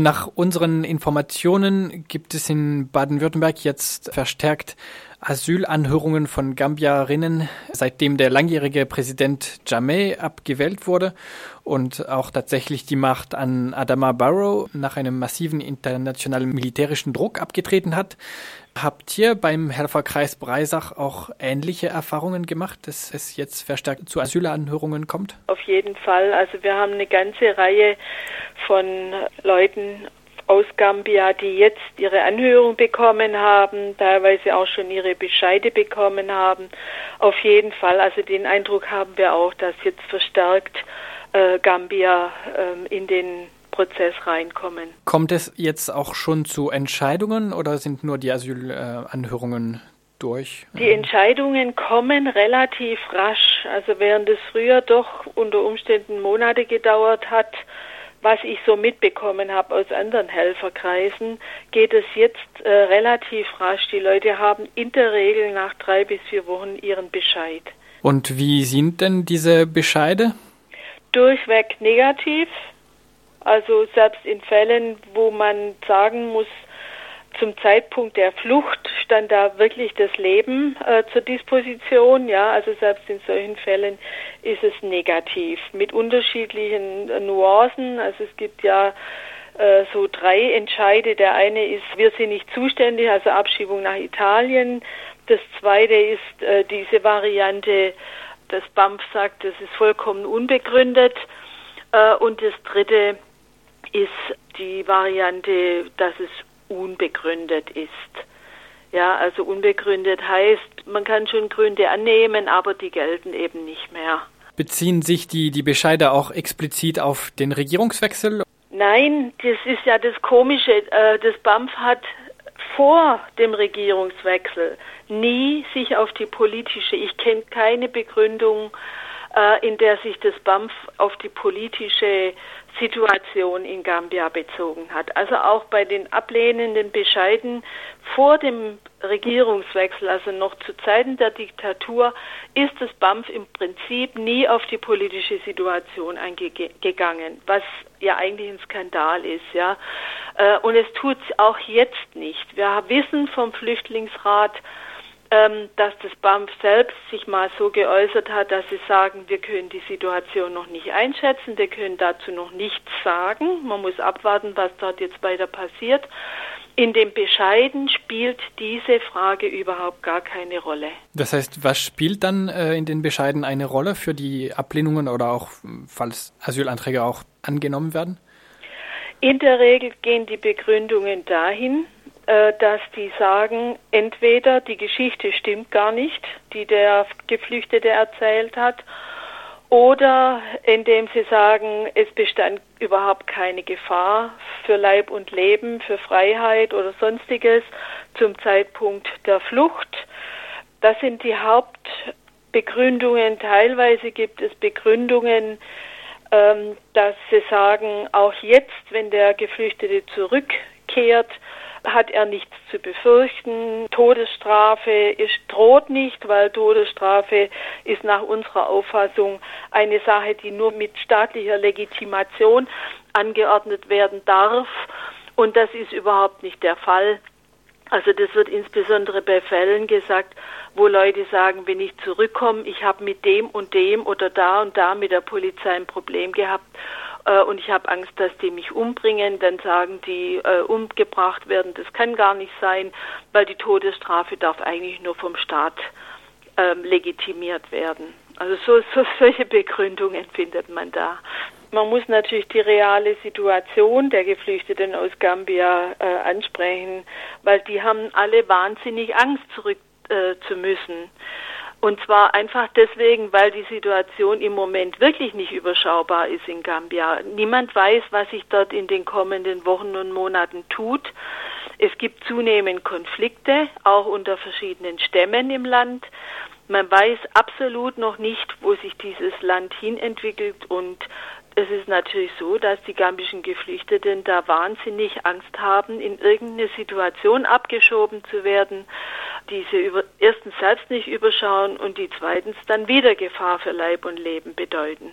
Nach unseren Informationen gibt es in Baden-Württemberg jetzt verstärkt Asylanhörungen von Gambierinnen, seitdem der langjährige Präsident Jameh abgewählt wurde und auch tatsächlich die Macht an Adama Barrow nach einem massiven internationalen militärischen Druck abgetreten hat. Habt ihr beim Helferkreis Breisach auch ähnliche Erfahrungen gemacht, dass es jetzt verstärkt zu Asylanhörungen kommt? Auf jeden Fall. Also wir haben eine ganze Reihe von Leuten aus Gambia, die jetzt ihre Anhörung bekommen haben, teilweise auch schon ihre Bescheide bekommen haben. Auf jeden Fall, also den Eindruck haben wir auch, dass jetzt verstärkt äh, Gambia äh, in den Prozess reinkommen. Kommt es jetzt auch schon zu Entscheidungen oder sind nur die Asylanhörungen durch? Die Entscheidungen kommen relativ rasch. Also während es früher doch unter Umständen Monate gedauert hat, was ich so mitbekommen habe aus anderen Helferkreisen, geht es jetzt äh, relativ rasch. Die Leute haben in der Regel nach drei bis vier Wochen ihren Bescheid. Und wie sind denn diese Bescheide? Durchweg negativ. Also selbst in Fällen, wo man sagen muss, zum Zeitpunkt der Flucht stand da wirklich das Leben äh, zur Disposition. Ja, also selbst in solchen Fällen ist es negativ mit unterschiedlichen äh, Nuancen. Also es gibt ja äh, so drei Entscheide. Der eine ist, wir sind nicht zuständig, also Abschiebung nach Italien. Das zweite ist äh, diese Variante, das BAMF sagt, das ist vollkommen unbegründet. Äh, und das dritte ist die Variante, dass es unbegründet ist. Ja, also unbegründet heißt, man kann schon Gründe annehmen, aber die gelten eben nicht mehr. Beziehen sich die, die Bescheide auch explizit auf den Regierungswechsel? Nein, das ist ja das Komische. Äh, das BAMF hat vor dem Regierungswechsel nie sich auf die politische, ich kenne keine Begründung, in der sich das BAMF auf die politische Situation in Gambia bezogen hat. Also auch bei den ablehnenden Bescheiden vor dem Regierungswechsel, also noch zu Zeiten der Diktatur, ist das BAMF im Prinzip nie auf die politische Situation eingegangen, was ja eigentlich ein Skandal ist, ja. Äh, und es tut es auch jetzt nicht. Wir wissen vom Flüchtlingsrat, dass das BAMF selbst sich mal so geäußert hat, dass sie sagen, wir können die Situation noch nicht einschätzen, wir können dazu noch nichts sagen. Man muss abwarten, was dort jetzt weiter passiert. In dem Bescheiden spielt diese Frage überhaupt gar keine Rolle. Das heißt, was spielt dann äh, in den Bescheiden eine Rolle für die Ablehnungen oder auch, falls Asylanträge auch angenommen werden? In der Regel gehen die Begründungen dahin, dass die sagen, entweder die Geschichte stimmt gar nicht, die der Geflüchtete erzählt hat, oder indem sie sagen, es bestand überhaupt keine Gefahr für Leib und Leben, für Freiheit oder sonstiges zum Zeitpunkt der Flucht. Das sind die Hauptbegründungen. Teilweise gibt es Begründungen, ähm, dass sie sagen, auch jetzt, wenn der Geflüchtete zurückkehrt, hat er nichts zu befürchten. Todesstrafe ist, droht nicht, weil Todesstrafe ist nach unserer Auffassung eine Sache, die nur mit staatlicher Legitimation angeordnet werden darf. Und das ist überhaupt nicht der Fall. Also das wird insbesondere bei Fällen gesagt, wo Leute sagen, wenn ich zurückkomme, ich habe mit dem und dem oder da und da mit der Polizei ein Problem gehabt äh, und ich habe Angst, dass die mich umbringen, dann sagen die, äh, umgebracht werden, das kann gar nicht sein, weil die Todesstrafe darf eigentlich nur vom Staat ähm, legitimiert werden. Also so, so solche Begründungen findet man da. Man muss natürlich die reale Situation der Geflüchteten aus Gambia äh, ansprechen, weil die haben alle wahnsinnig Angst zurück äh, zu müssen. Und zwar einfach deswegen, weil die Situation im Moment wirklich nicht überschaubar ist in Gambia. Niemand weiß, was sich dort in den kommenden Wochen und Monaten tut. Es gibt zunehmend Konflikte, auch unter verschiedenen Stämmen im Land. Man weiß absolut noch nicht, wo sich dieses Land hinentwickelt und es ist natürlich so, dass die gambischen Geflüchteten da wahnsinnig Angst haben, in irgendeine Situation abgeschoben zu werden, die sie über, erstens selbst nicht überschauen und die zweitens dann wieder Gefahr für Leib und Leben bedeuten.